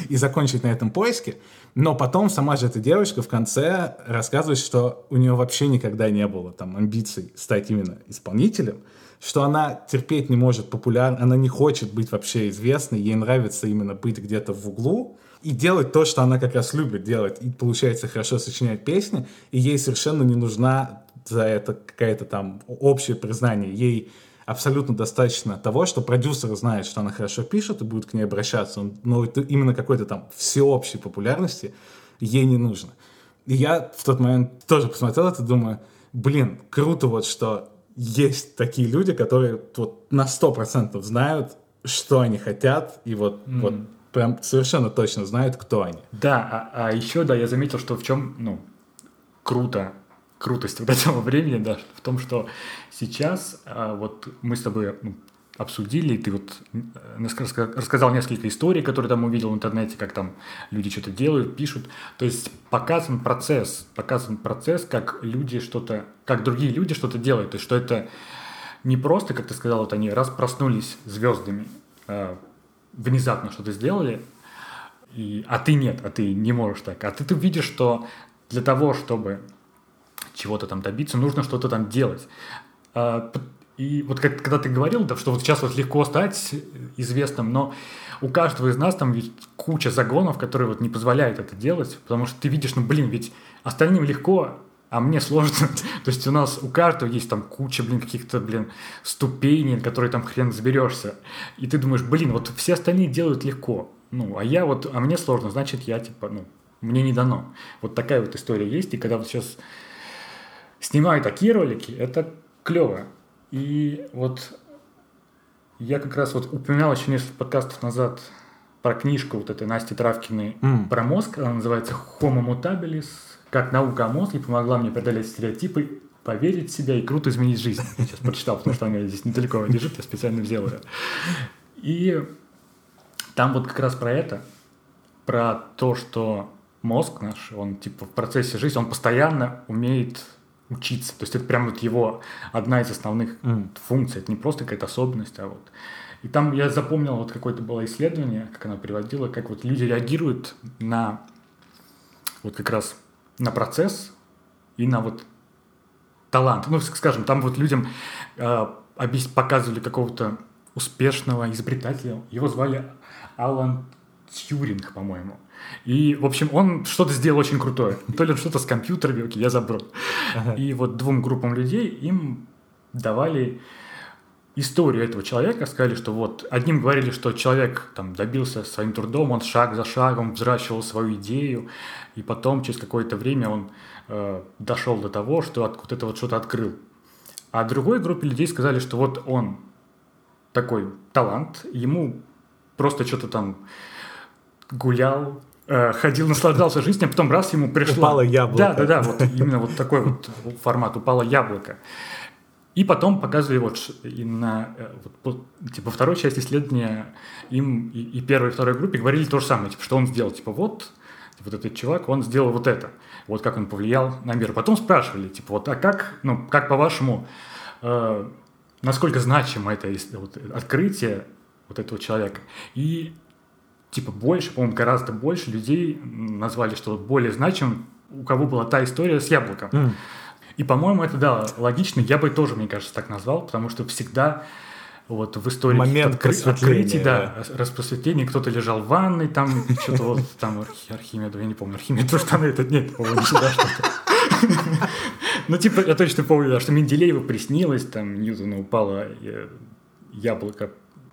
и, закончить на этом поиске. Но потом сама же эта девочка в конце рассказывает, что у нее вообще никогда не было там амбиций стать именно исполнителем, что она терпеть не может популярной, она не хочет быть вообще известной, ей нравится именно быть где-то в углу и делать то, что она как раз любит делать, и получается хорошо сочинять песни, и ей совершенно не нужна за это какая-то там общее признание. Ей абсолютно достаточно того, что продюсер знает, что она хорошо пишет и будет к ней обращаться, но именно какой-то там всеобщей популярности ей не нужно. И я в тот момент тоже посмотрел это, думаю, блин, круто вот, что есть такие люди, которые вот на сто процентов знают, что они хотят, и вот, mm. вот прям совершенно точно знают, кто они. Да, а, а еще, да, я заметил, что в чем, ну, круто крутость вот этого времени, да, в том, что сейчас а, вот мы с тобой ну, обсудили, ты вот э, рассказал несколько историй, которые там увидел в интернете, как там люди что-то делают, пишут. То есть показан процесс, показан процесс, как люди что-то, как другие люди что-то делают. То есть что это не просто, как ты сказал, вот они раз проснулись звездами, э, внезапно что-то сделали, и, а ты нет, а ты не можешь так. А ты, ты видишь, что для того, чтобы чего-то там добиться, нужно что-то там делать. А, и вот как, когда ты говорил, да, что вот сейчас вот легко стать известным, но у каждого из нас там ведь куча загонов, которые вот не позволяют это делать, потому что ты видишь, ну блин, ведь остальным легко, а мне сложно. То есть у нас у каждого есть там куча, блин, каких-то, блин, ступеней, которые там хрен заберешься. И ты думаешь, блин, вот все остальные делают легко. Ну, а я вот, а мне сложно, значит, я типа, ну, мне не дано. Вот такая вот история есть. И когда вот сейчас снимаю такие ролики, это клево. И вот я как раз вот упоминал еще несколько подкастов назад про книжку вот этой Насти Травкиной mm. про мозг. Она называется Homo mutabilis. Как наука о мозге помогла мне преодолеть стереотипы, поверить в себя и круто изменить жизнь. Я сейчас прочитал, потому что она здесь недалеко лежит, я специально взял ее. И там вот как раз про это, про то, что мозг наш, он типа в процессе жизни, он постоянно умеет учиться. То есть это прям вот его одна из основных mm. функций. Это не просто какая-то особенность, а вот. И там я запомнил, вот какое-то было исследование, как она приводила, как вот люди реагируют на вот как раз на процесс и на вот талант. Ну, скажем, там вот людям э, показывали какого-то успешного изобретателя. Его звали Алан Тьюринг, по-моему. И, в общем, он что-то сделал очень крутое. То ли он что-то с компьютерами, окей, я забыл. Ага. И вот двум группам людей им давали историю этого человека, сказали, что вот одним говорили, что человек там добился своим трудом, он шаг за шагом взращивал свою идею, и потом через какое-то время он э, дошел до того, что от, вот это вот что-то открыл. А другой группе людей сказали, что вот он такой талант, ему просто что-то там гулял, ходил, наслаждался жизнью, а потом раз ему пришло... Упало яблоко. Да, да, да, вот именно вот такой вот формат, упало яблоко. И потом показывали вот и на э, вот, типа второй части исследования им и, и первой и второй группе говорили то же самое, типа что он сделал, типа вот вот этот чувак, он сделал вот это, вот как он повлиял на мир. Потом спрашивали, типа вот, а как, ну как по вашему, э, насколько значимо это вот, открытие вот этого человека? И типа больше, по-моему, гораздо больше людей назвали, что более значим, у кого была та история с яблоком. Mm. И, по-моему, это, да, логично. Я бы тоже, мне кажется, так назвал, потому что всегда вот в истории Момент откры- открытий, да, да, распространения, кто-то лежал в ванной, там что-то вот, там Архимеду, я не помню, Архимед тоже там это, нет, по-моему, да, что-то. Ну, типа, я точно помню, да, что Менделееву приснилось, там Ньютону упало э, яблоко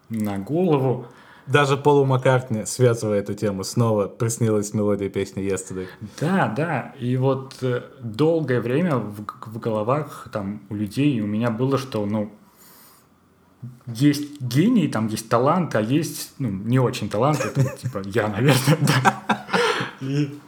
на голову, даже Полу Маккартни, связывая эту тему, снова приснилась мелодия песни Yesterday. Да, да. И вот э, долгое время в, в головах там у людей у меня было, что, ну, есть гений, там есть талант, а есть, ну, не очень талант, это типа я, наверное, да. И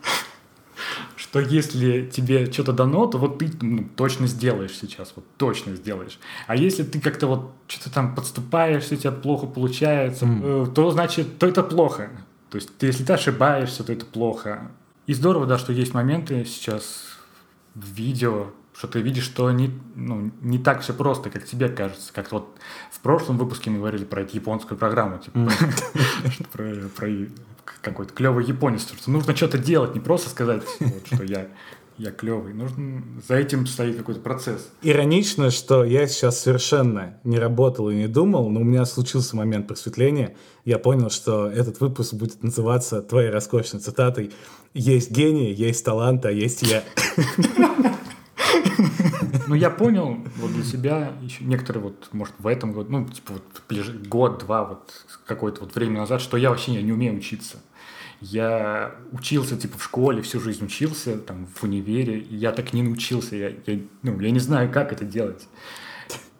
что если тебе что-то дано, то вот ты ну, точно сделаешь сейчас, вот точно сделаешь. А если ты как-то вот что-то там подступаешь, у тебя плохо получается, mm. то значит, то это плохо. То есть ты, если ты ошибаешься, то это плохо. И здорово, да, что есть моменты сейчас в видео, что ты видишь, что не, ну, не так все просто, как тебе кажется. Как вот в прошлом выпуске мы говорили про эту японскую программу, типа, про, какой-то клевый японец, что нужно что-то делать, не просто сказать, что я я клевый. Нужно за этим стоит какой-то процесс. Иронично, что я сейчас совершенно не работал и не думал, но у меня случился момент просветления. Я понял, что этот выпуск будет называться твоей роскошной цитатой «Есть гений, есть талант, а есть я». Ну, я понял вот для себя еще некоторые вот, может, в этом году, ну, типа вот год-два, вот какое-то вот время назад, что я вообще не умею учиться. Я учился, типа, в школе, всю жизнь учился, там, в универе, и я так не научился, я, я, ну, я не знаю, как это делать.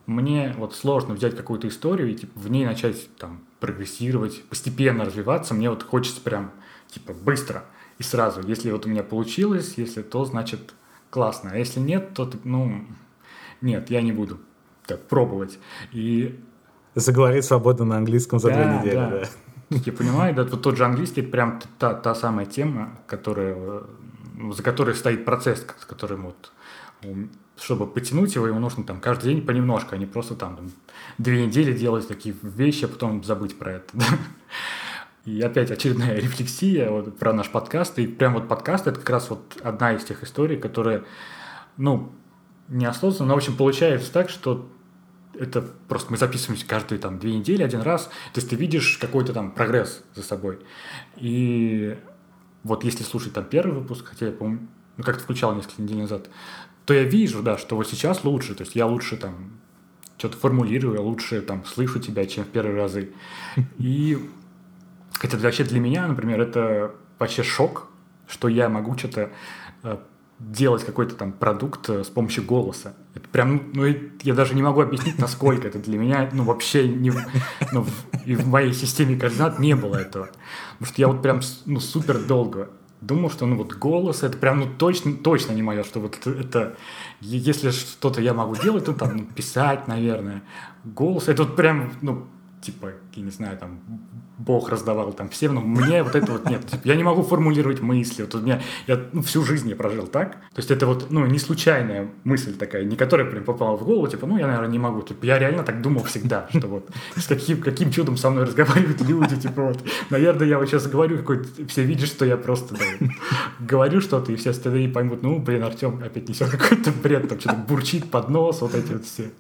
Мне вот сложно взять какую-то историю и, типа, в ней начать, там, прогрессировать, постепенно развиваться, мне вот хочется прям, типа, быстро и сразу. Если вот у меня получилось, если то, значит, классно. А если нет, то, ну, нет, я не буду так пробовать. И... Заговорить свободно на английском за да, две недели, да. да. Я понимаю, да, тот же английский, прям та, та самая тема, которая, за которой стоит процесс, с которым вот чтобы потянуть его, ему нужно там каждый день понемножку, а не просто там, там две недели делать такие вещи, а потом забыть про это. Да? И опять очередная рефлексия вот, про наш подкаст. И прям вот подкаст это как раз вот одна из тех историй, которая, ну, неосознанно, но в общем получается так, что это просто мы записываемся каждые там две недели, один раз. То есть ты видишь какой-то там прогресс за собой. И вот если слушать там первый выпуск, хотя я, помню, ну как-то включал несколько недель назад, то я вижу, да, что вот сейчас лучше. То есть я лучше там что-то формулирую, я лучше там слышу тебя, чем в первые разы. И хотя вообще для меня, например, это вообще шок, что я могу что-то э, делать какой-то там продукт э, с помощью голоса. Это прям, ну, я даже не могу объяснить, насколько это для меня, ну, вообще не, ну, и в моей системе координат не было этого. Потому что я вот прям, ну, супер долго думал, что, ну, вот голос, это прям, ну, точно, точно не мое, что вот это, это если что-то я могу делать, то там, ну, писать, наверное. Голос, это вот прям, ну, типа, я не знаю, там, Бог раздавал там всем, но мне вот это вот нет. Я не могу формулировать мысли. Вот у меня, я ну, всю жизнь я прожил так. То есть это вот, ну, не случайная мысль такая, не которая прям попала в голову, типа, ну, я, наверное, не могу. Типа, я реально так думал всегда, что вот с каким, каким чудом со мной разговаривают люди, типа, вот. Наверное, я вот сейчас говорю какой-то, все видят, что я просто да, говорю что-то, и все остальные поймут, ну, блин, Артем опять несет какой-то бред, там что-то бурчит под нос, вот эти вот все.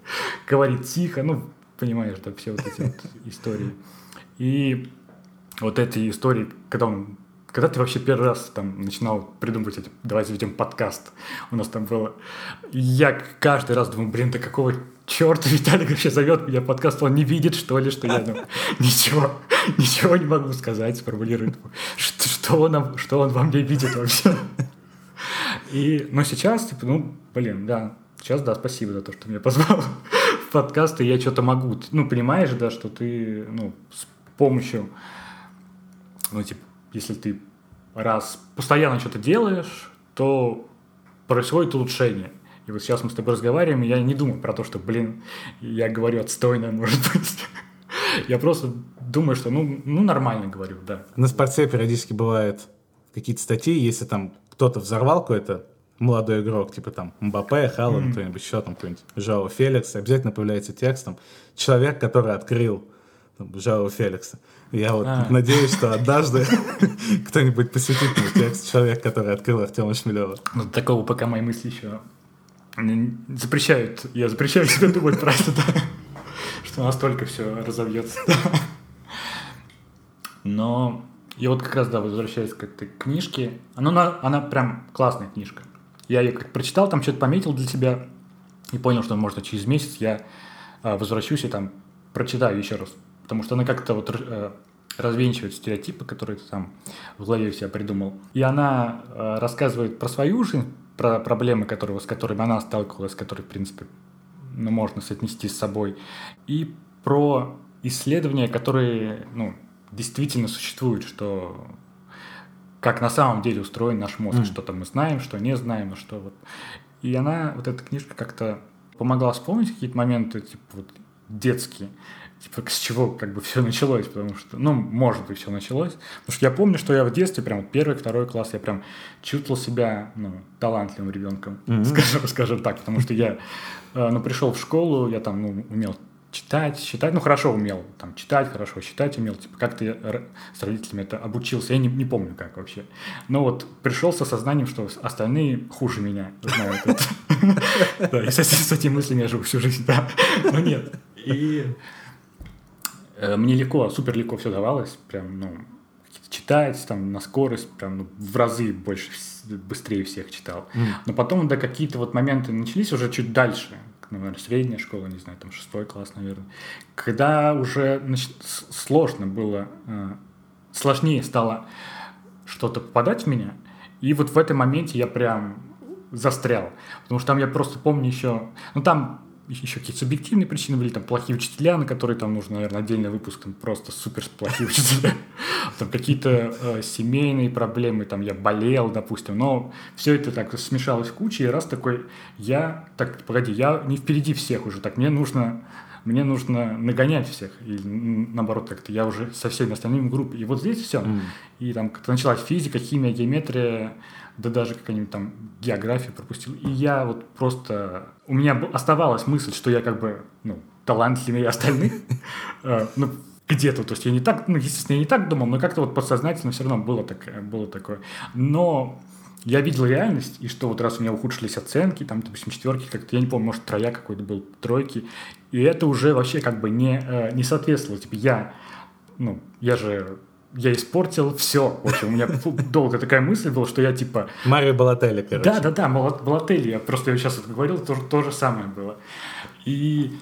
Говорит тихо, ну, понимаешь, да, все вот эти вот истории. И вот эти истории, когда он когда ты вообще первый раз там начинал придумывать эти, давай заведем подкаст, у нас там было, я каждый раз думаю, блин, да какого черта Виталик вообще зовет меня подкаст, он не видит, что ли, что я ну, ничего, ничего не могу сказать, сформулировать, что, что, он, что он во мне видит вообще. И, но сейчас, типа, ну, блин, да, сейчас, да, спасибо за то, что меня позвал в подкаст, и я что-то могу, ну, понимаешь, да, что ты, ну, с помощью ну, типа, если ты раз постоянно что-то делаешь, то происходит улучшение. И вот сейчас мы с тобой разговариваем, и я не думаю про то, что, блин, я говорю отстойно, может быть. Я просто думаю, что, ну, ну, нормально говорю, да. На спорте периодически бывают какие-то статьи, если там кто-то взорвал какой-то молодой игрок, типа там Мбаппе, Халланд, mm-hmm. кто-нибудь еще там, какой-нибудь Жао Феликс, обязательно появляется текст там, человек, который открыл там, Жао Феликса. Я вот а. надеюсь, что однажды кто-нибудь посвятит мне текст человек, который открыл Артема Шмелева. Ну, такого пока мои мысли еще запрещают. Я запрещаю себе думать про это, да. Что настолько все разовьется. Но я вот как раз, да, возвращаясь к этой книжке, она, она прям классная книжка. Я ее как прочитал, там что-то пометил для себя и понял, что, может, через месяц я а, возвращусь и там прочитаю еще раз потому что она как-то вот э, развенчивает стереотипы, которые ты там в голове у себя придумал. И она э, рассказывает про свою жизнь, про проблемы, которые, с которыми она сталкивалась, которые, в принципе, ну, можно соотнести с собой. И про исследования, которые ну, действительно существуют, что как на самом деле устроен наш мозг, mm. что-то мы знаем, что не знаем, что вот. И она, вот эта книжка как-то помогла вспомнить какие-то моменты, типа вот детские, типа с чего как бы все началось, потому что, ну, может быть, все началось. Потому что я помню, что я в детстве, прям первый, второй класс, я прям чувствовал себя, ну, талантливым ребенком, mm-hmm. скажем, скажем так, потому что я, э, ну, пришел в школу, я там, ну, умел читать, считать, ну хорошо умел, там читать хорошо, считать умел, типа как ты с родителями это обучился, я не, не помню как вообще. Но вот пришел со сознанием, что остальные хуже меня знают это. Да, и с этими мыслями я живу всю жизнь, да. Но нет. И э, мне легко, супер легко все давалось, прям, ну, читать там на скорость, прям ну, в разы больше, быстрее всех читал. Но потом, да, какие-то вот моменты начались уже чуть дальше, наверное, средняя школа, не знаю, там шестой класс, наверное, когда уже значит, сложно было, э, сложнее стало что-то попадать в меня, и вот в этом моменте я прям застрял, потому что там я просто помню еще, ну там еще какие-то субъективные причины были, там плохие учителя, на которые там нужно, наверное, отдельный выпуск, там просто супер плохие учителя, там какие-то э, семейные проблемы, там я болел, допустим, но все это так смешалось в куче, и раз такой, я, так, погоди, я не впереди всех уже, так мне нужно мне нужно нагонять всех, и наоборот как-то я уже со всеми остальными в группе. И вот здесь все. Mm. И там как-то началась физика, химия, геометрия, да даже какая-нибудь там география пропустил. И я вот просто... У меня оставалась мысль, что я как бы, ну, талантливее остальных. Э, ну, где-то, то есть я не так, ну, естественно, я не так думал, но как-то вот подсознательно все равно было, так, было такое. Но я видел реальность, и что вот раз у меня ухудшились оценки, там, допустим, четверки, как-то, я не помню, может, троя какой-то был, тройки, и это уже вообще как бы не, э, не соответствовало. Типа я, ну, я же я испортил все. В общем, у меня долго такая мысль была, что я типа... Марио Балотелли, короче. Да, да, да, Балотелли. Я просто я сейчас это говорил, то, то же самое было. И,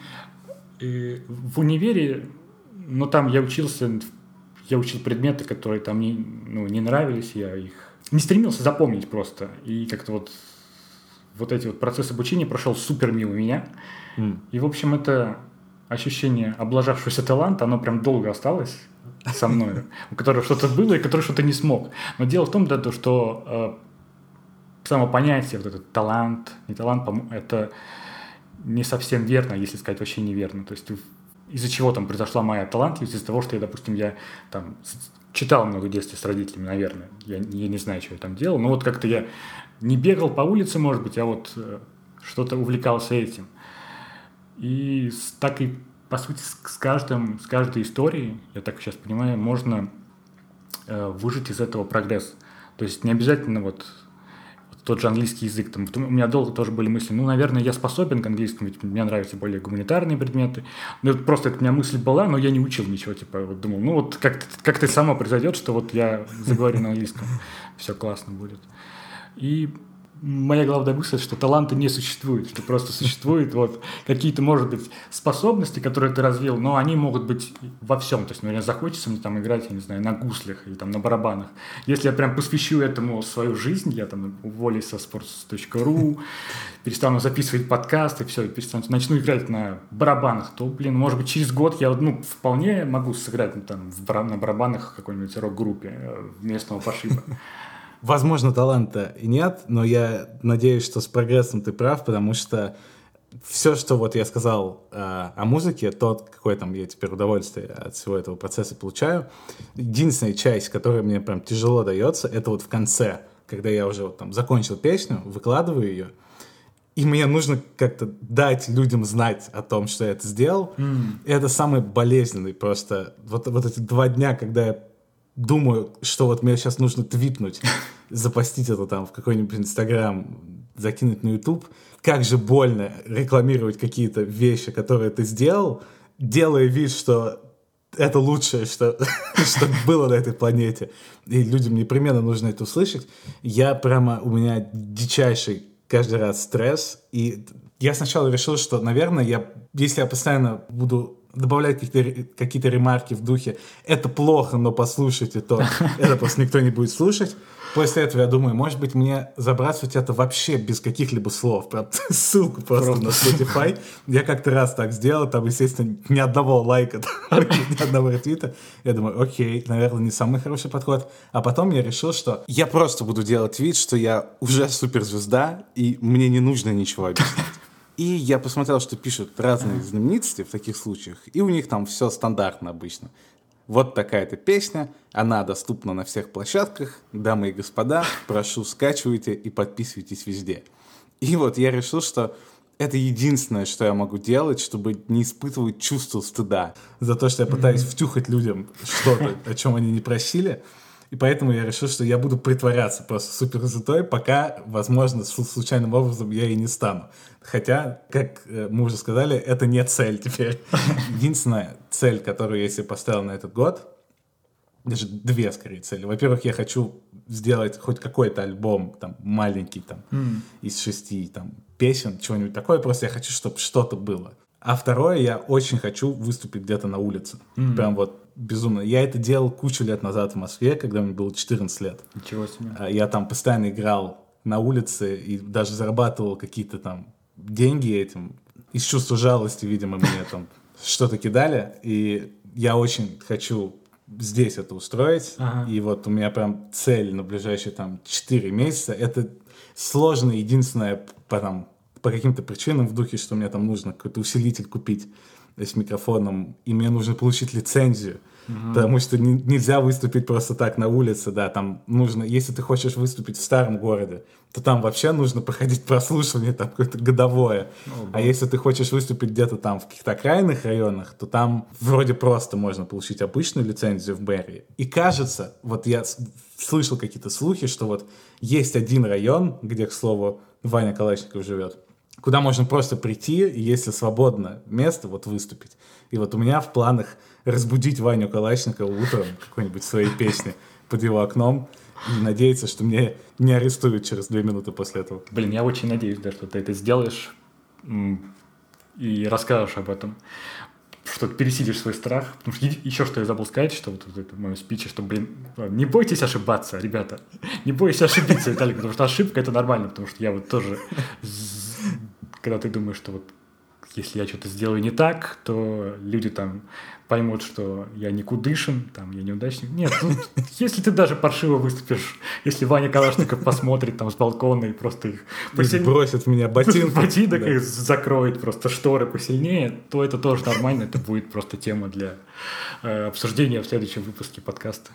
и в универе, ну там я учился, я учил предметы, которые там не, ну, не нравились, я их не стремился запомнить просто. И как-то вот вот эти вот процессы обучения прошел супер мимо меня. Mm. И, в общем, это ощущение облажавшегося таланта, оно прям долго осталось со мной, у которого что-то было и который что-то не смог. Но дело в том, да, то, что э, само понятие, вот этот талант, не талант, это не совсем верно, если сказать вообще неверно. То есть из-за чего там произошла моя талантливость, из-за того, что я, допустим, я там читал много в детстве с родителями, наверное. Я, я не знаю, что я там делал, но вот как-то я не бегал по улице, может быть, а вот э, что-то увлекался этим. И так и по сути, с, каждым, с каждой историей, я так сейчас понимаю, можно э, выжить из этого прогресс. То есть не обязательно вот, тот же английский язык. Там, у меня долго тоже были мысли, ну, наверное, я способен к английскому, ведь мне нравятся более гуманитарные предметы. Ну, это просто это у меня мысль была, но я не учил ничего. Типа, вот думал, ну, вот как-то как само произойдет, что вот я заговорю на английском, все классно будет. И моя главная мысль, что таланта не существует, что просто существуют вот какие-то, может быть, способности, которые ты развил, но они могут быть во всем. То есть, например, захочется мне там играть, я не знаю, на гуслях или там на барабанах. Если я прям посвящу этому свою жизнь, я там уволюсь со sports.ru, перестану записывать подкасты, все, перестану, начну играть на барабанах, то, блин, может быть, через год я ну, вполне могу сыграть ну, там, в, на барабанах какой-нибудь рок-группе э, местного пошиба. Возможно, таланта и нет, но я надеюсь, что с прогрессом ты прав, потому что все, что вот я сказал э, о музыке, то, какое там я теперь удовольствие от всего этого процесса получаю, единственная часть, которая мне прям тяжело дается, это вот в конце, когда я уже вот там закончил песню, выкладываю ее, и мне нужно как-то дать людям знать о том, что я это сделал. Mm. И это самый болезненный просто. Вот, вот эти два дня, когда я думаю, что вот мне сейчас нужно твитнуть, запостить это там в какой-нибудь Инстаграм, закинуть на YouTube. Как же больно рекламировать какие-то вещи, которые ты сделал, делая вид, что это лучшее, что, что было на этой планете. И людям непременно нужно это услышать. Я прямо, у меня дичайший каждый раз стресс. И я сначала решил, что, наверное, я, если я постоянно буду добавлять какие-то, какие-то ремарки в духе «это плохо, но послушайте то», это просто никто не будет слушать. После этого я думаю, может быть, мне забрасывать это вообще без каких-либо слов. Прям ссылку просто, просто. на Spotify. Я как-то раз так сделал, там, естественно, ни одного лайка, ни одного ретвита. Я думаю, окей, наверное, не самый хороший подход. А потом я решил, что я просто буду делать вид, что я уже суперзвезда, и мне не нужно ничего объяснять. И я посмотрел, что пишут разные знаменитости в таких случаях, и у них там все стандартно обычно. Вот такая-то песня, она доступна на всех площадках. Дамы и господа, прошу, скачивайте и подписывайтесь везде. И вот я решил, что это единственное, что я могу делать, чтобы не испытывать чувство стыда за то, что я пытаюсь втюхать людям что-то, о чем они не просили. И поэтому я решил, что я буду притворяться просто супер затой, пока, возможно, случайным образом я и не стану. Хотя, как э, мы уже сказали, это не цель теперь. Единственная цель, которую я себе поставил на этот год, даже две, скорее, цели. Во-первых, я хочу сделать хоть какой-то альбом, там, маленький, там, mm. из шести, там, песен, чего-нибудь такое. Просто я хочу, чтобы что-то было. А второе, я очень хочу выступить где-то на улице. Mm-hmm. Прям вот безумно. Я это делал кучу лет назад в Москве, когда мне было 14 лет. Ничего себе. А, я там постоянно играл на улице и даже зарабатывал какие-то там деньги этим. Из чувства жалости, видимо, мне там что-то кидали. И я очень хочу здесь это устроить. Ага. И вот у меня прям цель на ближайшие там 4 месяца. Это сложно, единственное, там, по каким-то причинам в духе, что мне там нужно какой-то усилитель купить с микрофоном, и мне нужно получить лицензию. Угу. Потому что не, нельзя выступить просто так на улице, да, там нужно, если ты хочешь выступить в старом городе, то там вообще нужно проходить прослушивание там какое-то годовое. О, а если ты хочешь выступить где-то там в каких-то окраинных районах, то там вроде просто можно получить обычную лицензию в Берри. И кажется, вот я слышал какие-то слухи, что вот есть один район, где, к слову, Ваня Калашников живет, куда можно просто прийти, если свободно место, вот выступить. И вот у меня в планах разбудить Ваню Калашникова утром какой-нибудь своей песни под его окном и надеяться, что мне не арестуют через две минуты после этого. Блин, я очень надеюсь, да, что ты это сделаешь и расскажешь об этом что пересидишь свой страх. Потому что еще что я забыл сказать, что вот, вот это в моем спиче, что, блин, не бойтесь ошибаться, ребята. Не бойтесь ошибиться, Виталик, потому что ошибка это нормально, потому что я вот тоже, когда ты думаешь, что вот если я что-то сделаю не так, то люди там поймут, что я никудышен, там, я неудачник. Нет, ну, если ты даже паршиво выступишь, если Ваня Калашников посмотрит там с балкона и просто их посиль... бросит меня ботинок, ботинок да. и закроет просто шторы посильнее, то это тоже нормально, это будет просто тема для э, обсуждения в следующем выпуске подкаста.